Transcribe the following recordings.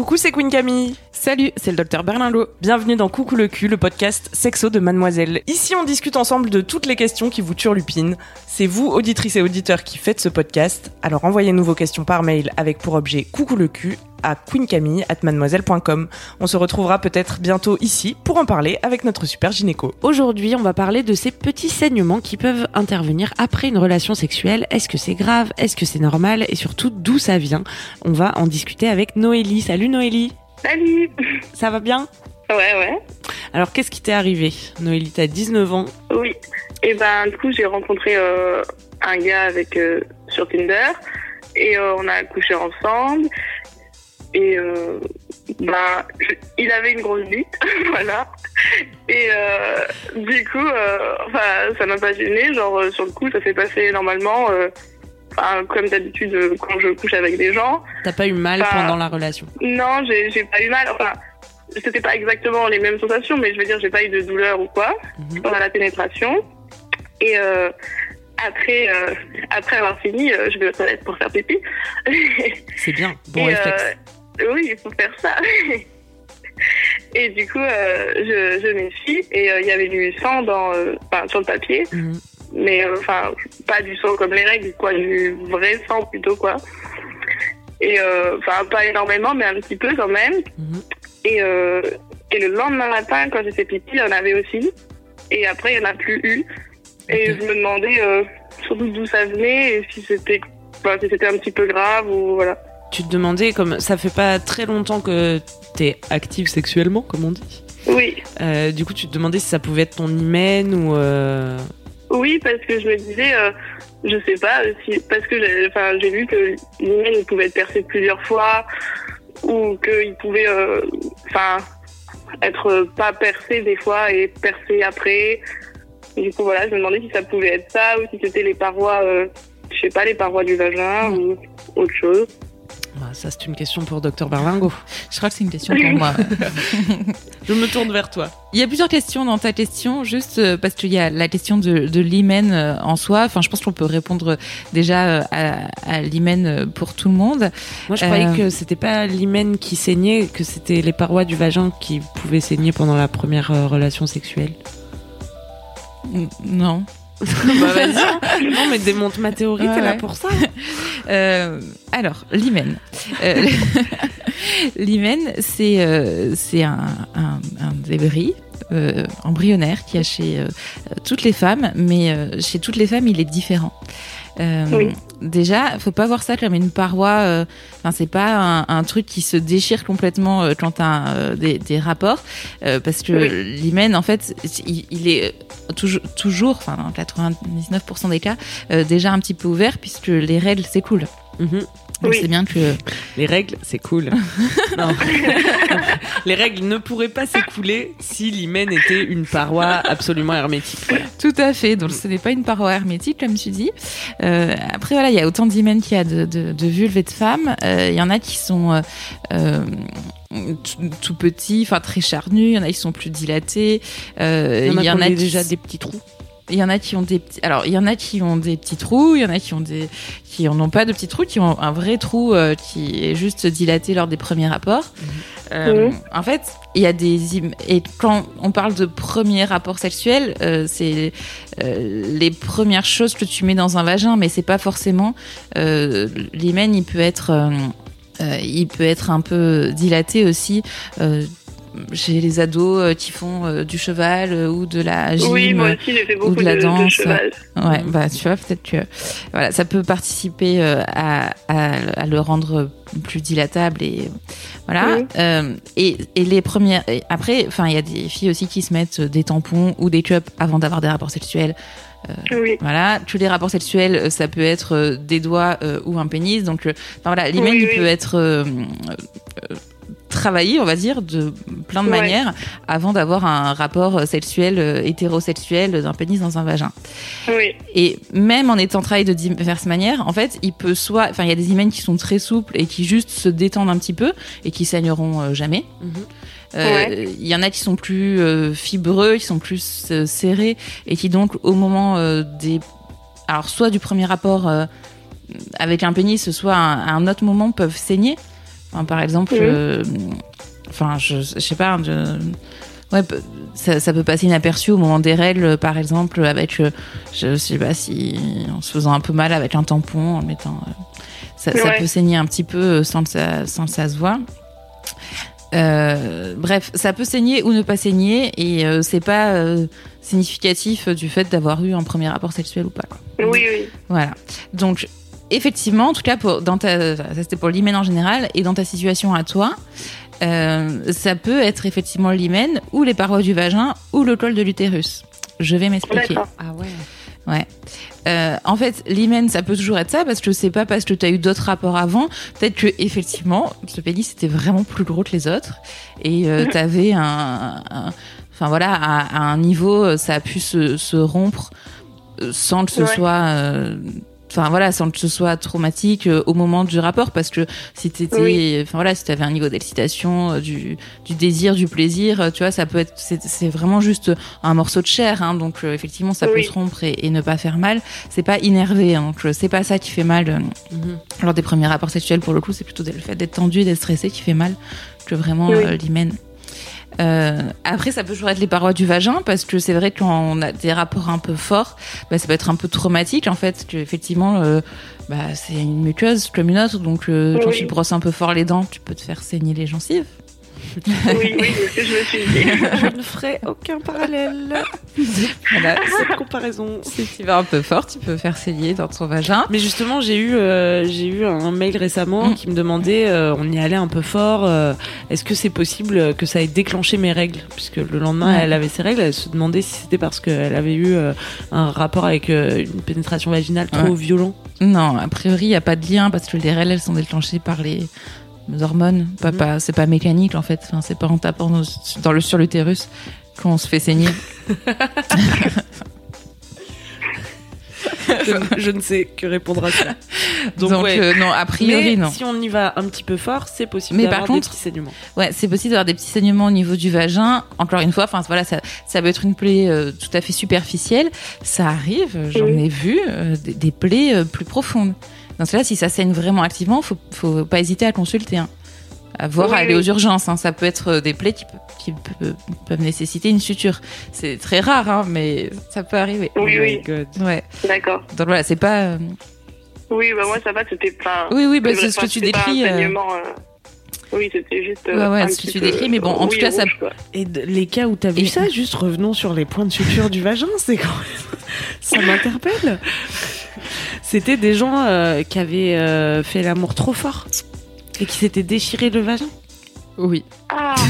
Coucou, c'est Queen Camille. Salut, c'est le docteur Berlingot. Bienvenue dans Coucou le cul, le podcast sexo de Mademoiselle. Ici, on discute ensemble de toutes les questions qui vous turlupinent. C'est vous, auditrices et auditeurs, qui faites ce podcast. Alors envoyez-nous vos questions par mail avec pour objet Coucou le cul à queencamille@mademoiselle.com. On se retrouvera peut-être bientôt ici pour en parler avec notre super gynéco. Aujourd'hui, on va parler de ces petits saignements qui peuvent intervenir après une relation sexuelle. Est-ce que c'est grave? Est-ce que c'est normal? Et surtout, d'où ça vient? On va en discuter avec Noélie. Salut Noélie Salut Ça va bien? Ouais, ouais. Alors, qu'est-ce qui t'est arrivé? Noélie, t'as 19 ans. Oui. Et ben, du coup, j'ai rencontré euh, un gars avec euh, sur Tinder et euh, on a couché ensemble. Et euh, ben, je- il avait une grosse bite, voilà. Et euh, du coup, euh, enfin, ça m'a pas gêné. Genre, euh, sur le coup, ça s'est passé normalement. Enfin, comme d'habitude, quand je couche avec des gens. T'as pas eu mal Bah. pendant la relation? Non, j'ai pas eu mal. Enfin, c'était pas exactement les mêmes sensations, mais je veux dire, j'ai pas eu de douleur ou quoi Mhm. pendant la pénétration. Et euh, après, euh, après avoir fini, euh, je vais aux toilettes pour faire pipi. C'est bien, bon Et, réflexe. Oui, il faut faire ça. et du coup, euh, je, je m'essuie et euh, il y avait du sang dans, euh, sur le papier, Mhm. mais euh, enfin pas du sang comme les règles, quoi, du vrai sang plutôt quoi. Et enfin pas énormément, mais un petit peu quand même. Mhm. Et et le lendemain matin, quand j'ai fait pipi, il y en avait aussi. Et après, il n'y en a plus eu. Et je me demandais surtout d'où ça venait et si c'était si c'était un petit peu grave ou voilà. Tu te demandais, comme ça fait pas très longtemps que t'es active sexuellement, comme on dit. Oui, Euh, du coup, tu te demandais si ça pouvait être ton hymen ou. euh, oui, parce que je me disais, euh, je sais pas, si, parce que j'ai vu que l'hymen pouvait être percé plusieurs fois ou qu'il pouvait euh, enfin être pas percé des fois et percé après. Et du coup, voilà, je me demandais si ça pouvait être ça ou si c'était les parois, je sais pas, les parois du vagin ou autre chose. Bah, ça, c'est une question pour Docteur Berlingo. Je crois que c'est une question pour moi. Je me tourne vers toi. Il y a plusieurs questions dans ta question, juste euh, parce qu'il y a la question de, de l'hymen euh, en soi. Enfin, je pense qu'on peut répondre déjà euh, à, à l'hymen pour tout le monde. Moi, je Euh, croyais que c'était pas l'hymen qui saignait, que c'était les parois du vagin qui pouvaient saigner pendant la première relation sexuelle. Non. Bah vas-y. non, mais démonte ma théorie, Ouais, t'es là ouais. pour ça. Euh, alors, l'hymen. Euh, l'hymen, c'est euh, c'est un, un, un débris euh, embryonnaire qu'il y a chez euh, toutes les femmes, mais euh, chez toutes les femmes, il est différent. Euh, Oui. Déjà, faut pas voir ça comme une paroi. euh, Enfin, c'est pas un, un truc qui se déchire complètement euh, quand t'as euh, des, des rapports, euh, parce que Oui. l'hymen, en fait, il, il est toujours, toujours, enfin, dans 99% des cas, euh, déjà un petit peu ouvert puisque les règles s'écoulent. Mhm. Donc Oui. c'est bien que Les règles, c'est cool. non. Les règles ne pourraient pas s'écouler si l'hymen était une paroi absolument hermétique. Voilà. tout à fait. Donc ce n'est pas une paroi hermétique comme tu dis. Euh, après voilà, il y a autant d'hymens qu'il y a de, de, de vulves et de femmes. Euh, Il y en a qui sont euh, euh, tout, tout petits, enfin très charnus. Il y en a qui sont plus dilatés. Euh, Il y en a, qui ont qui déjà des petits trous. Il y en a qui ont des petits. Alors, il y en a qui ont des petits trous, il y en a qui ont des qui en ont pas de petits trous, qui ont un vrai trou euh, qui est juste dilaté lors des premiers rapports. Euh, Mhm. En fait, il y a des et quand on parle de premiers rapports sexuels, euh, c'est euh, les premières choses que tu mets dans un vagin, mais c'est pas forcément euh, l'hymen. Il peut être euh, euh, il peut être un peu dilaté aussi. Chez les ados euh, qui font euh, du cheval euh, ou de la gym oui, moi aussi fait beaucoup de la de, danse. de cheval. Ouais, bah tu vois, peut-être que voilà, ça peut participer à, à, à le rendre plus dilatable et voilà. Euh, et, et les premières, et après, enfin, il y a des filles aussi qui se mettent des tampons ou des cups avant d'avoir des rapports sexuels. Oui. Voilà, tous les rapports sexuels, ça peut être des doigts euh, ou un pénis. Donc, voilà, l'hymen, Oui, il peut être travaillé, on va dire, de plein de Ouais. manières avant d'avoir un rapport sexuel euh, hétérosexuel d'un pénis dans un vagin. Oui. Et même en étant travaillé de diverses manières, en fait, il peut soit, enfin, il y a des hymens qui sont très souples et qui juste se détendent un petit peu et qui saigneront euh, jamais. Mhm. Euh, Il y en a qui sont plus euh, fibreux, qui sont plus euh, serrés et qui donc au moment euh, des, alors soit du premier rapport euh, avec un pénis, soit à un, à un autre moment peuvent saigner. Enfin, par exemple, euh, enfin, je, je sais pas. je- Ouais, ça, ça peut passer inaperçu au moment des règles, par exemple, avec, euh, je sais pas si, en se faisant un peu mal avec un tampon, en mettant, euh, ça, peut saigner un petit peu euh, sans que ça, sans que ça se voit. Euh, bref, ça peut saigner ou ne pas saigner, et euh, c'est pas euh, significatif du fait d'avoir eu un premier rapport sexuel ou pas. quoi. Oui, oui. Voilà. Donc, effectivement, en tout cas, pour, dans ta, ça c'était pour l'hymen en général, et dans ta situation à toi, euh, ça peut être effectivement l'hymen ou les parois du vagin ou le col de l'utérus. Je vais m'expliquer. D'accord. Ah ouais. Ouais. Euh, en fait, l'hymen, ça peut toujours être ça parce que c'est pas parce que tu as eu d'autres rapports avant. Peut-être que effectivement, ce pénis était vraiment plus gros que les autres et euh, t'avais un, un- enfin voilà, à, à un niveau, ça a pu se, se rompre euh, sans que ce Ouais. soit, euh, enfin voilà, sans que ce soit traumatique euh, au moment du rapport parce que si t'étais, Oui. enfin voilà, si t'avais un niveau d'excitation, euh, du, du désir, du plaisir, euh, tu vois, ça peut être, c'est vraiment juste un morceau de chair, hein, donc effectivement ça peut se rompre et, et ne pas faire mal. C'est pas innervé, hein, donc c'est pas ça qui fait mal Mhm. lors des premiers rapports sexuels. Pour le coup, c'est plutôt le fait d'être tendu, d'être stressé qui fait mal que vraiment Oui. l'hymen. Euh, après, ça peut toujours être les parois du vagin parce que c'est vrai que quand on a des rapports un peu forts, bah, ça peut être un peu traumatique en fait. Que effectivement, euh, bah, c'est une muqueuse comme une autre, donc euh, quand tu te brosses un peu fort les dents, tu peux te faire saigner les gencives. Oui, oui, c'est ce que je me suis dit. Je ne ferai aucun parallèle. Voilà. Cette comparaison. si tu vas un peu fort, tu peux faire saigner dans ton vagin. Mais justement, j'ai eu, euh, j'ai eu un mail récemment Mm. qui me demandait, euh, on y allait un peu fort, euh, est-ce que c'est possible que ça ait déclenché mes règles? Puisque le lendemain, elle avait ses règles, elle se demandait si c'était parce qu'elle avait eu euh, un rapport avec euh, une pénétration vaginale trop Ouais. violent. Non, a priori, il n'y a pas de lien parce que les règles, elles sont déclenchées par les hormones. Pas, Mhm. pas, c'est pas mécanique en fait. Enfin, c'est pas en tapant dans le, sur l'utérus qu'on se fait saigner. je, ne- je ne sais que répondre à ça. Donc, Donc, ouais. euh, non, a priori, Mais non. si on y va un petit peu fort, c'est possible Mais d'avoir par des contre- petits saignements. Ouais, c'est possible d'avoir des petits saignements au niveau du vagin. Encore une fois, enfin voilà, ça, ça peut être une plaie euh, tout à fait superficielle. Ça arrive, j'en Oui. ai vu euh, des, des plaies plus profondes. Dans ce cas-là, si ça saigne vraiment activement, faut, faut pas hésiter à consulter. Hein. À voir, Oui, à aller oui. aux urgences. hein. Ça peut être euh, des plaies qui, qui pe- peuvent nécessiter une suture. C'est très rare, hein, mais ça peut arriver. Oui, oui. Ouais. D'accord. Donc voilà, c'est pas. euh, Oui, bah moi ça va, c'était pas. Oui, oui, bah, c'est ce que tu décris. euh, Oui, c'était juste. Ouais, ouais, un ce que tu décris, mais bon, en tout cas, ça- quoi. Et les cas où t'as vu Et- ça, juste revenons sur les points de suture du vagin, c'est quand même... Ça m'interpelle. C'était des gens euh, qui avaient euh, fait l'amour trop fort et qui s'étaient déchiré le vagin. Oui. Ah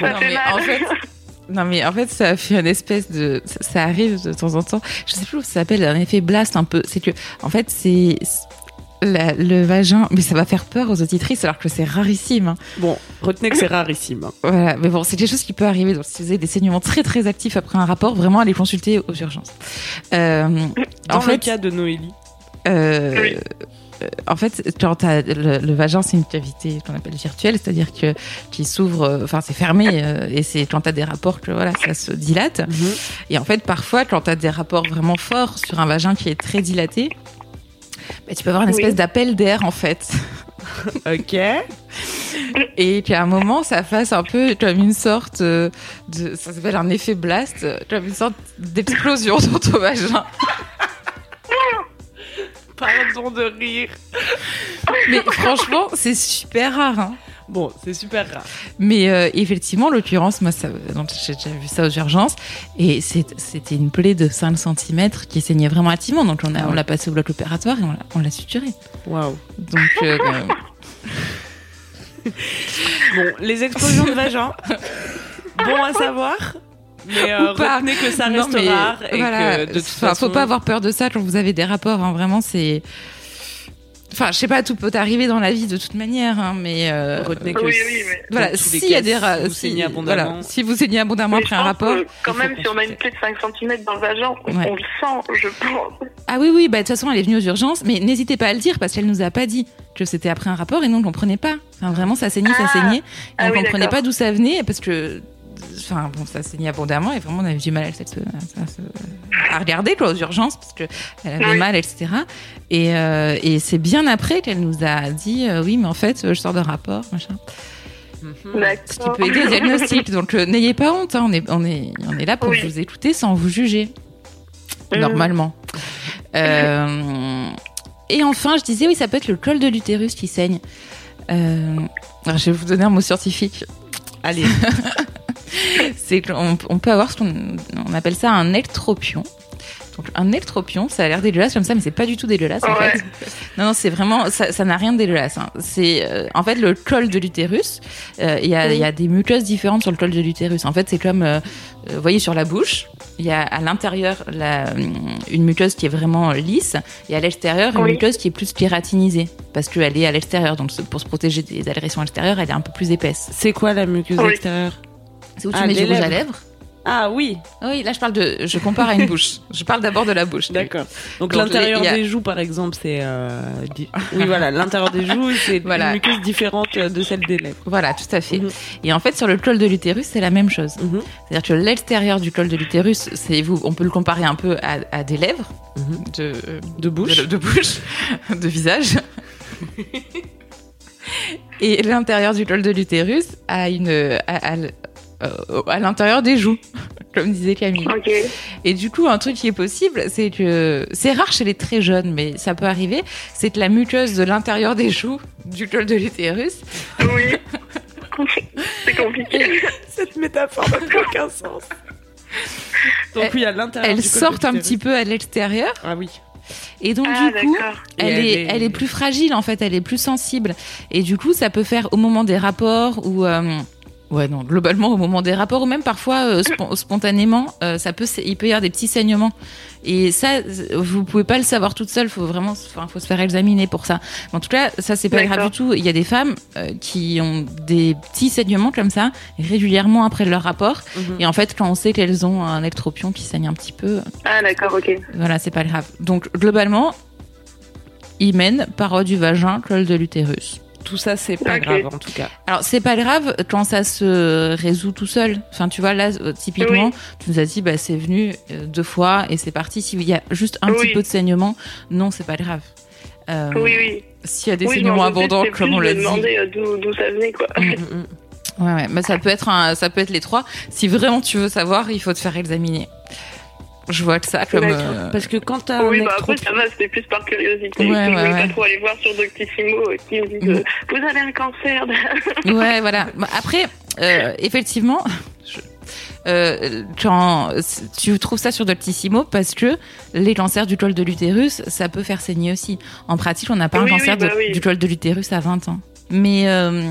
Non, mais mal. en fait, non mais en fait, ça fait une espèce de, ça, ça arrive de temps en temps. Je sais plus comment ça s'appelle, un effet blast un peu. C'est que, en fait, c'est la- le vagin, mais ça va faire peur aux auditrices alors que c'est rarissime. hein. Bon, retenez que c'est rarissime. Voilà, mais bon, c'est quelque chose qui peut arriver. Donc, si vous avez des saignements très très actifs après un rapport, vraiment allez consulter aux urgences. Euh, Dans en le fait, cas de Noélie. euh, Oui. euh, en fait, quand t'as- le, le vagin, c'est une cavité qu'on appelle virtuelle, c'est-à-dire que qui s'ouvre, enfin c'est fermé, euh, et c'est quand t'as des rapports que voilà, ça se dilate. Et en fait, parfois, quand t'as des rapports vraiment forts sur un vagin qui est très dilaté, bah, tu peux avoir une Oui. espèce d'appel d'air en fait, Ok. et qu'à un moment, ça fasse un peu comme une sorte euh, de, ça s'appelle un effet blast, comme une sorte d'explosion dans ton vagin. Pardon de rire. Mais franchement, c'est super rare. Hein. Bon, c'est super rare. Mais euh, effectivement, en l'occurrence, moi, j'ai déjà vu ça aux urgences, et c'était une plaie de 5 cm qui saignait vraiment activement. Donc, on a- on l'a passé au bloc opératoire et on l'a- on l'a suturé. Waouh. Donc, euh, Bon, les explosions de vagin. Bon à savoir. Mais euh, retenez que ça Non, reste mais rare et voilà. que de toute Enfin, façon... faut pas avoir peur de ça quand vous avez des rapports. hein. Vraiment, c'est. Enfin, je sais pas, tout peut arriver dans la vie de toute manière, hein, mais euh, Retenez que Oui, oui, mais- voilà, s'il y a des si vous si- saignez abondamment. voilà, si vous saignez abondamment Mais après un rapport, quand même, si on a une plaie de 5 cm dans le vagin, on, Ouais. on le sent, je pense. Ah oui, oui, bah, de toute façon, elle est venue aux urgences, mais n'hésitez pas à le dire parce qu'elle nous a pas dit que c'était après un rapport et nous, on comprenait pas. Enfin, vraiment, ça saignait, ça Ah. saignait. Et Ah on oui, comprenait pas d'où ça venait parce que, enfin, bon, ça saignait abondamment et vraiment, on avait du mal à, se- à regarder, quoi, aux urgences parce que elle avait Oui. mal, etc. Et, euh, et c'est bien après qu'elle nous a dit, euh, oui, mais en fait, euh, je sors de rapport, machin. Ce qui peut aider au diagnostic. Donc, euh, n'ayez pas honte, hein, on, est, on, est, on est là pour Oui. vous écouter sans vous juger Mhm. normalement. Euh, et enfin, je disais, oui, ça peut être le col de l'utérus qui saigne. Euh, alors, je vais vous donner un mot scientifique. Allez, C'est qu'on on peut avoir ce qu'on on appelle ça un ectropion. Donc, un ectropion, ça a l'air dégueulasse comme ça, mais c'est pas du tout dégueulasse en Ouais. fait. Non, non, c'est vraiment, ça ça n'a rien de dégueulasse. hein. C'est euh, en fait le col de l'utérus. euh, Il y, a, il y a des muqueuses différentes sur le col de l'utérus. En fait, c'est comme, euh, euh, vous voyez sur la bouche, il y a à l'intérieur une muqueuse qui est vraiment lisse, et à l'extérieur une Oui. muqueuse qui est plus kératinisée parce qu'elle est à l'extérieur. Donc pour se protéger des agressions extérieures, elle est un peu plus épaisse. c'est quoi la muqueuse Oui. extérieure? C'est où tu Ah, mets du rouge à lèvres. Ah oui, Oui, là je parle de, je compare à une bouche. Je parle d'abord de la bouche. d'accord. Donc, Donc, l'intérieur a- des joues, par exemple, c'est... euh, di- Oui, voilà, l'intérieur des joues, c'est Voilà. une muqueuse différente de celle des lèvres. Voilà, tout à fait. Mhm. Et en fait, sur le col de l'utérus, c'est la même chose. Mhm. C'est-à-dire que l'extérieur du col de l'utérus, c'est vous, on peut le comparer un peu à, à des lèvres, Mhm. de, De bouche. de, de bouche, de visage. Et l'intérieur du col de l'utérus a une, à l- euh, à l'intérieur des joues, comme disait Camille. Et du coup, un truc qui est possible, c'est que c'est rare chez les très jeunes, mais ça peut arriver, c'est que la muqueuse de l'intérieur des joues du col de l'utérus Oui. C'est compliqué. Cette métaphore n'a plus aucun sens. Donc oui, à l'intérieur elles sortent un petit peu à l'extérieur Ah oui. et donc Ah, du coup elle elle est, est- elle est plus fragile en fait elle est plus sensible et du coup ça peut faire au moment des rapports ou euh, ouais non globalement au moment des rapports ou même parfois euh, spon- spontanément euh, ça peut il peut y avoir des petits saignements et ça vous pouvez pas le savoir toute seule faut vraiment enfin faut se faire examiner pour ça en tout cas ça c'est pas grave du tout il y a des femmes euh, qui ont des petits saignements comme ça régulièrement après leur rapport Mhm. et en fait quand on sait qu'elles ont un ectropion qui saigne un petit peu Ah, d'accord, ok. voilà, c'est pas grave. Donc, globalement, hymen, paroi du vagin, col de l'utérus. Tout ça, c'est pas grave en tout cas. Alors, c'est pas grave quand ça se résout tout seul. Enfin, tu vois, là, euh, typiquement, Oui. tu nous as dit, bah, c'est venu euh, deux fois et c'est parti. S'il y a juste un Oui. petit peu de saignement, non, c'est pas grave. Euh, Oui, oui. S'il y a des oui, saignements abondants, comme on l'a dit. euh, d'où d'où ça venait, quoi. Mm. Mhm. Ouais, ouais, mais ça peut être un, ça peut être les trois. Si vraiment tu veux savoir, il faut te faire examiner. Je vois que ça comme. Euh, Parce que quand t'as Oui, un bah après, ça va, c'était plus par curiosité. Ouais, je ouais, voulais ouais. pas trop aller voir sur Doctissimo euh, qui me disent euh, Vous avez un cancer Ouais, voilà. Bah, Après, euh, effectivement, je- euh, quand tu trouves ça sur Doctissimo parce que les cancers du col de l'utérus, ça peut faire saigner aussi. En pratique, on n'a pas Oui, un oui, cancer bah de- oui. du col de l'utérus à 20 ans. Mais euh,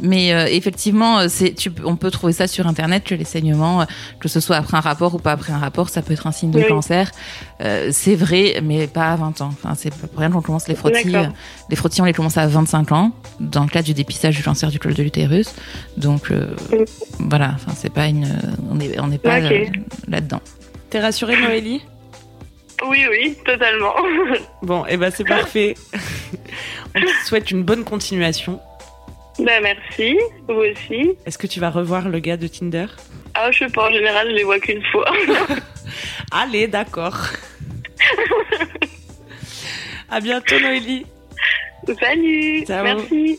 mais euh, effectivement, c'est tu peux- on peut trouver ça sur internet que les saignements, euh, que ce soit après un rapport ou pas après un rapport, ça peut être un signe de Oui. cancer. Euh, c'est vrai, mais pas à 20 ans. Enfin, c'est pas rien qu'on commence les frottis. Euh, les frottis, on les commence à 25 ans dans le cadre du dépistage du cancer du col de l'utérus. Donc euh, Mm. voilà, enfin c'est pas une, on n'est on n'est pas là-dedans. T'es rassurée, Noélie? Oui, oui, totalement. Bon, et ben c'est parfait. On te souhaite une bonne continuation. bah, merci, vous aussi. Est-ce que tu vas revoir le gars de Tinder? Ah, je sais pas, en général, je les vois qu'une fois. Allez, d'accord. à bientôt, Noélie. Salut, Ciao. merci.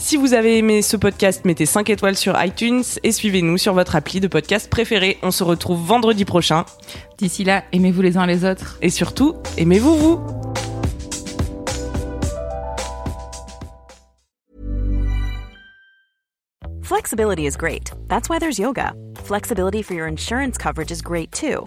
Si vous avez aimé ce podcast, mettez 5 étoiles sur iTunes et suivez-nous sur votre appli de podcast préféré. On se retrouve vendredi prochain. D'ici là, aimez-vous les uns les autres. Et surtout, aimez-vous vous Flexibility is great. That's why there's yoga. Flexibility for your insurance coverage is great too.